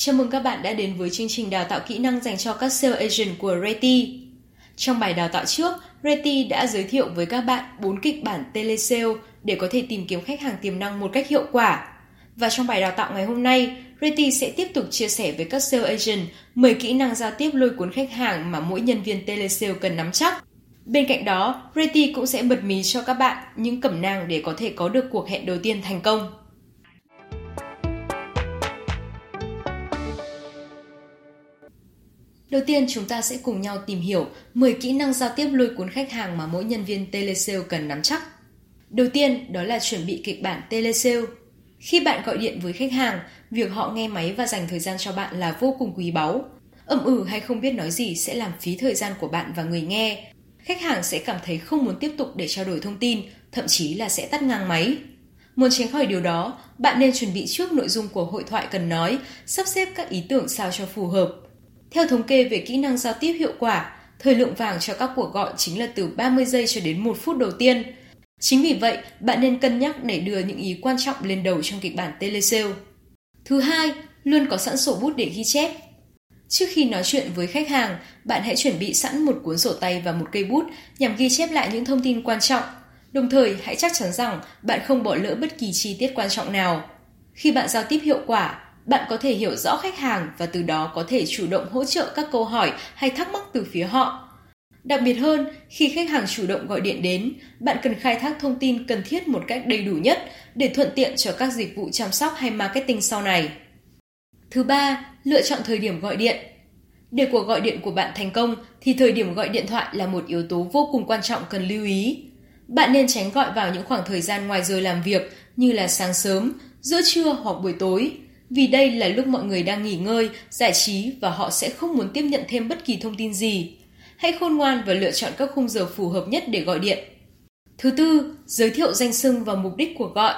Chào mừng các bạn đã đến với chương trình đào tạo kỹ năng dành cho các sales agent của Reti. Trong bài đào tạo trước, Reti đã giới thiệu với các bạn 4 kịch bản telesale để có thể tìm kiếm khách hàng tiềm năng một cách hiệu quả. Và trong bài đào tạo ngày hôm nay, Reti sẽ tiếp tục chia sẻ với các sales agent 10 kỹ năng giao tiếp lôi cuốn khách hàng mà mỗi nhân viên telesale cần nắm chắc. Bên cạnh đó, Reti cũng sẽ bật mí cho các bạn những cẩm nang để có thể có được cuộc hẹn đầu tiên thành công. Đầu tiên chúng ta sẽ cùng nhau tìm hiểu 10 kỹ năng giao tiếp lôi cuốn khách hàng mà mỗi nhân viên telesale cần nắm chắc. Đầu tiên đó là chuẩn bị kịch bản telesale. Khi bạn gọi điện với khách hàng, việc họ nghe máy và dành thời gian cho bạn là vô cùng quý báu. Ẩm ừ hay không biết nói gì sẽ làm phí thời gian của bạn và người nghe. Khách hàng sẽ cảm thấy không muốn tiếp tục để trao đổi thông tin, thậm chí là sẽ tắt ngang máy. Muốn tránh khỏi điều đó, bạn nên chuẩn bị trước nội dung của hội thoại cần nói, sắp xếp các ý tưởng sao cho phù hợp – theo thống kê về kỹ năng giao tiếp hiệu quả, thời lượng vàng cho các cuộc gọi chính là từ 30 giây cho đến 1 phút đầu tiên. Chính vì vậy, bạn nên cân nhắc để đưa những ý quan trọng lên đầu trong kịch bản telesale. Thứ hai, luôn có sẵn sổ bút để ghi chép. Trước khi nói chuyện với khách hàng, bạn hãy chuẩn bị sẵn một cuốn sổ tay và một cây bút nhằm ghi chép lại những thông tin quan trọng. Đồng thời, hãy chắc chắn rằng bạn không bỏ lỡ bất kỳ chi tiết quan trọng nào. Khi bạn giao tiếp hiệu quả, bạn có thể hiểu rõ khách hàng và từ đó có thể chủ động hỗ trợ các câu hỏi hay thắc mắc từ phía họ. Đặc biệt hơn, khi khách hàng chủ động gọi điện đến, bạn cần khai thác thông tin cần thiết một cách đầy đủ nhất để thuận tiện cho các dịch vụ chăm sóc hay marketing sau này. Thứ ba, lựa chọn thời điểm gọi điện. Để cuộc gọi điện của bạn thành công thì thời điểm gọi điện thoại là một yếu tố vô cùng quan trọng cần lưu ý. Bạn nên tránh gọi vào những khoảng thời gian ngoài giờ làm việc như là sáng sớm, giữa trưa hoặc buổi tối vì đây là lúc mọi người đang nghỉ ngơi, giải trí và họ sẽ không muốn tiếp nhận thêm bất kỳ thông tin gì. Hãy khôn ngoan và lựa chọn các khung giờ phù hợp nhất để gọi điện. Thứ tư, giới thiệu danh xưng và mục đích của gọi.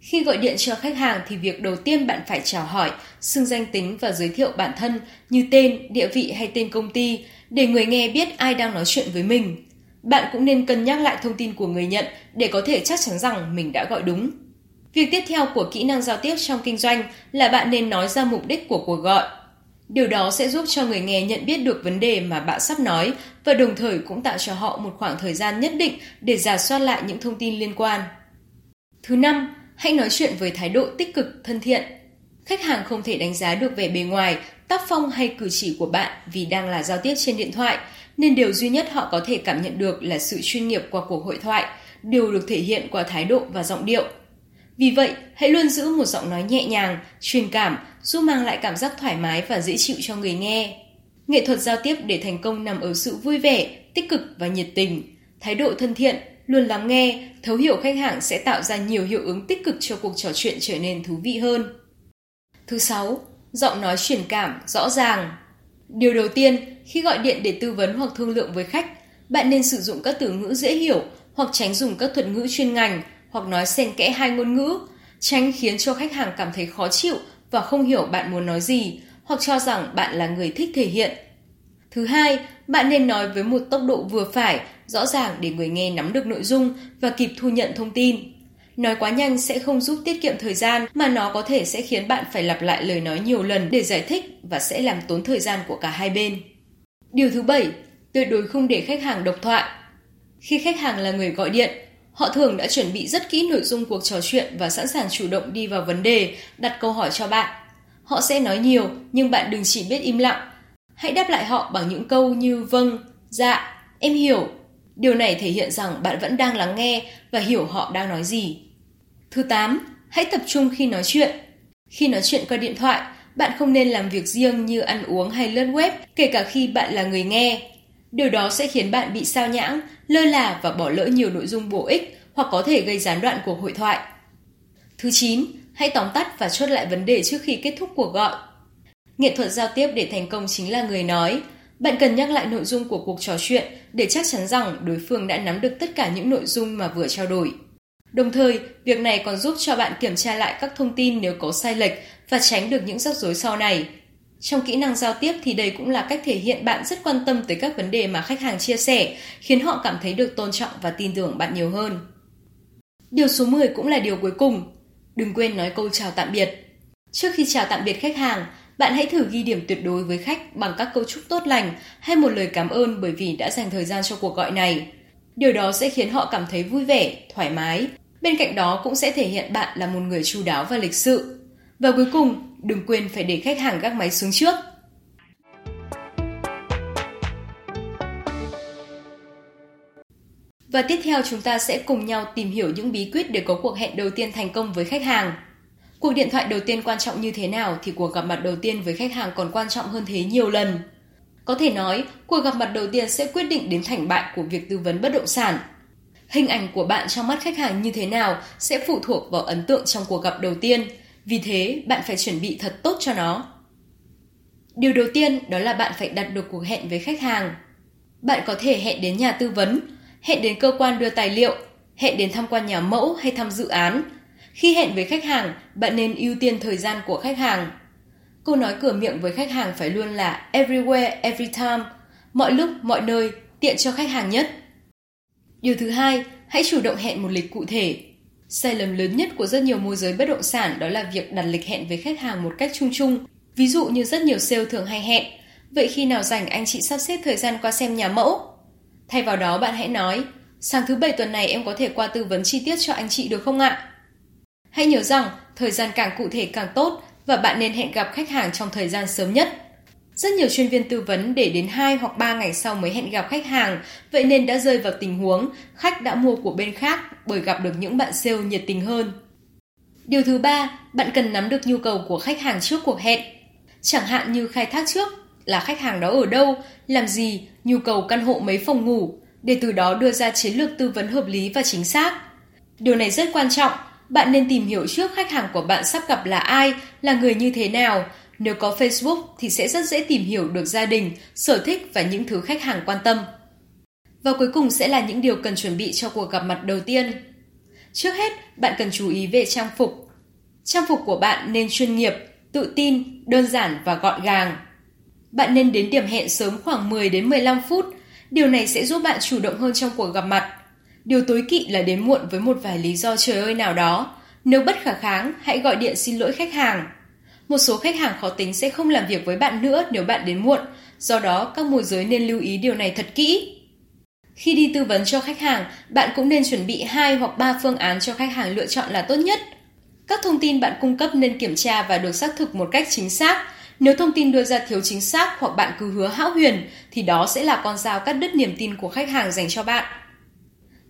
Khi gọi điện cho khách hàng thì việc đầu tiên bạn phải chào hỏi, xưng danh tính và giới thiệu bản thân như tên, địa vị hay tên công ty để người nghe biết ai đang nói chuyện với mình. Bạn cũng nên cân nhắc lại thông tin của người nhận để có thể chắc chắn rằng mình đã gọi đúng. Việc tiếp theo của kỹ năng giao tiếp trong kinh doanh là bạn nên nói ra mục đích của cuộc gọi. Điều đó sẽ giúp cho người nghe nhận biết được vấn đề mà bạn sắp nói và đồng thời cũng tạo cho họ một khoảng thời gian nhất định để giả soát lại những thông tin liên quan. Thứ năm, hãy nói chuyện với thái độ tích cực, thân thiện. Khách hàng không thể đánh giá được vẻ bề ngoài, tác phong hay cử chỉ của bạn vì đang là giao tiếp trên điện thoại, nên điều duy nhất họ có thể cảm nhận được là sự chuyên nghiệp qua cuộc hội thoại, điều được thể hiện qua thái độ và giọng điệu. Vì vậy, hãy luôn giữ một giọng nói nhẹ nhàng, truyền cảm, giúp mang lại cảm giác thoải mái và dễ chịu cho người nghe. Nghệ thuật giao tiếp để thành công nằm ở sự vui vẻ, tích cực và nhiệt tình. Thái độ thân thiện, luôn lắng nghe, thấu hiểu khách hàng sẽ tạo ra nhiều hiệu ứng tích cực cho cuộc trò chuyện trở nên thú vị hơn. Thứ sáu, giọng nói truyền cảm, rõ ràng. Điều đầu tiên, khi gọi điện để tư vấn hoặc thương lượng với khách, bạn nên sử dụng các từ ngữ dễ hiểu hoặc tránh dùng các thuật ngữ chuyên ngành hoặc nói xen kẽ hai ngôn ngữ, tránh khiến cho khách hàng cảm thấy khó chịu và không hiểu bạn muốn nói gì hoặc cho rằng bạn là người thích thể hiện. Thứ hai, bạn nên nói với một tốc độ vừa phải, rõ ràng để người nghe nắm được nội dung và kịp thu nhận thông tin. Nói quá nhanh sẽ không giúp tiết kiệm thời gian mà nó có thể sẽ khiến bạn phải lặp lại lời nói nhiều lần để giải thích và sẽ làm tốn thời gian của cả hai bên. Điều thứ bảy, tuyệt đối không để khách hàng độc thoại. Khi khách hàng là người gọi điện, Họ thường đã chuẩn bị rất kỹ nội dung cuộc trò chuyện và sẵn sàng chủ động đi vào vấn đề, đặt câu hỏi cho bạn. Họ sẽ nói nhiều, nhưng bạn đừng chỉ biết im lặng. Hãy đáp lại họ bằng những câu như vâng, dạ, em hiểu. Điều này thể hiện rằng bạn vẫn đang lắng nghe và hiểu họ đang nói gì. Thứ 8. Hãy tập trung khi nói chuyện. Khi nói chuyện qua điện thoại, bạn không nên làm việc riêng như ăn uống hay lướt web, kể cả khi bạn là người nghe. Điều đó sẽ khiến bạn bị sao nhãng, lơ là và bỏ lỡ nhiều nội dung bổ ích hoặc có thể gây gián đoạn cuộc hội thoại. Thứ 9. Hãy tóm tắt và chốt lại vấn đề trước khi kết thúc cuộc gọi. Nghệ thuật giao tiếp để thành công chính là người nói. Bạn cần nhắc lại nội dung của cuộc trò chuyện để chắc chắn rằng đối phương đã nắm được tất cả những nội dung mà vừa trao đổi. Đồng thời, việc này còn giúp cho bạn kiểm tra lại các thông tin nếu có sai lệch và tránh được những rắc rối sau này. Trong kỹ năng giao tiếp thì đây cũng là cách thể hiện bạn rất quan tâm tới các vấn đề mà khách hàng chia sẻ, khiến họ cảm thấy được tôn trọng và tin tưởng bạn nhiều hơn. Điều số 10 cũng là điều cuối cùng. Đừng quên nói câu chào tạm biệt. Trước khi chào tạm biệt khách hàng, bạn hãy thử ghi điểm tuyệt đối với khách bằng các câu chúc tốt lành hay một lời cảm ơn bởi vì đã dành thời gian cho cuộc gọi này. Điều đó sẽ khiến họ cảm thấy vui vẻ, thoải mái. Bên cạnh đó cũng sẽ thể hiện bạn là một người chu đáo và lịch sự. Và cuối cùng, đừng quên phải để khách hàng gác máy xuống trước. Và tiếp theo chúng ta sẽ cùng nhau tìm hiểu những bí quyết để có cuộc hẹn đầu tiên thành công với khách hàng. Cuộc điện thoại đầu tiên quan trọng như thế nào thì cuộc gặp mặt đầu tiên với khách hàng còn quan trọng hơn thế nhiều lần. Có thể nói, cuộc gặp mặt đầu tiên sẽ quyết định đến thành bại của việc tư vấn bất động sản. Hình ảnh của bạn trong mắt khách hàng như thế nào sẽ phụ thuộc vào ấn tượng trong cuộc gặp đầu tiên, vì thế bạn phải chuẩn bị thật tốt cho nó. Điều đầu tiên đó là bạn phải đặt được cuộc hẹn với khách hàng. Bạn có thể hẹn đến nhà tư vấn, hẹn đến cơ quan đưa tài liệu, hẹn đến tham quan nhà mẫu hay thăm dự án. Khi hẹn với khách hàng, bạn nên ưu tiên thời gian của khách hàng. Câu nói cửa miệng với khách hàng phải luôn là everywhere, every time, mọi lúc, mọi nơi, tiện cho khách hàng nhất. Điều thứ hai, hãy chủ động hẹn một lịch cụ thể. Sai lầm lớn nhất của rất nhiều môi giới bất động sản đó là việc đặt lịch hẹn với khách hàng một cách chung chung. Ví dụ như rất nhiều sale thường hay hẹn, vậy khi nào rảnh anh chị sắp xếp thời gian qua xem nhà mẫu? Thay vào đó bạn hãy nói, sáng thứ bảy tuần này em có thể qua tư vấn chi tiết cho anh chị được không ạ? Hãy nhớ rằng, thời gian càng cụ thể càng tốt và bạn nên hẹn gặp khách hàng trong thời gian sớm nhất. Rất nhiều chuyên viên tư vấn để đến 2 hoặc 3 ngày sau mới hẹn gặp khách hàng, vậy nên đã rơi vào tình huống khách đã mua của bên khác bởi gặp được những bạn sale nhiệt tình hơn. Điều thứ ba, bạn cần nắm được nhu cầu của khách hàng trước cuộc hẹn. Chẳng hạn như khai thác trước là khách hàng đó ở đâu, làm gì, nhu cầu căn hộ mấy phòng ngủ, để từ đó đưa ra chiến lược tư vấn hợp lý và chính xác. Điều này rất quan trọng, bạn nên tìm hiểu trước khách hàng của bạn sắp gặp là ai, là người như thế nào. Nếu có Facebook thì sẽ rất dễ tìm hiểu được gia đình, sở thích và những thứ khách hàng quan tâm. Và cuối cùng sẽ là những điều cần chuẩn bị cho cuộc gặp mặt đầu tiên. Trước hết, bạn cần chú ý về trang phục. Trang phục của bạn nên chuyên nghiệp, tự tin, đơn giản và gọn gàng. Bạn nên đến điểm hẹn sớm khoảng 10 đến 15 phút. Điều này sẽ giúp bạn chủ động hơn trong cuộc gặp mặt. Điều tối kỵ là đến muộn với một vài lý do trời ơi nào đó. Nếu bất khả kháng, hãy gọi điện xin lỗi khách hàng. Một số khách hàng khó tính sẽ không làm việc với bạn nữa nếu bạn đến muộn, do đó các môi giới nên lưu ý điều này thật kỹ. Khi đi tư vấn cho khách hàng, bạn cũng nên chuẩn bị hai hoặc ba phương án cho khách hàng lựa chọn là tốt nhất. Các thông tin bạn cung cấp nên kiểm tra và được xác thực một cách chính xác. Nếu thông tin đưa ra thiếu chính xác hoặc bạn cứ hứa hão huyền thì đó sẽ là con dao cắt đứt niềm tin của khách hàng dành cho bạn.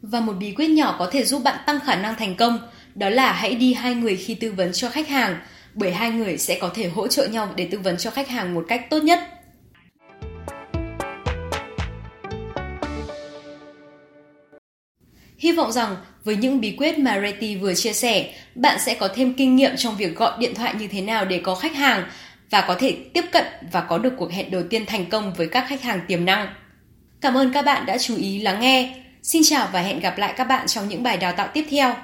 Và một bí quyết nhỏ có thể giúp bạn tăng khả năng thành công, đó là hãy đi hai người khi tư vấn cho khách hàng, bởi hai người sẽ có thể hỗ trợ nhau để tư vấn cho khách hàng một cách tốt nhất. Hy vọng rằng với những bí quyết mà Reti vừa chia sẻ, bạn sẽ có thêm kinh nghiệm trong việc gọi điện thoại như thế nào để có khách hàng và có thể tiếp cận và có được cuộc hẹn đầu tiên thành công với các khách hàng tiềm năng. Cảm ơn các bạn đã chú ý lắng nghe. Xin chào và hẹn gặp lại các bạn trong những bài đào tạo tiếp theo.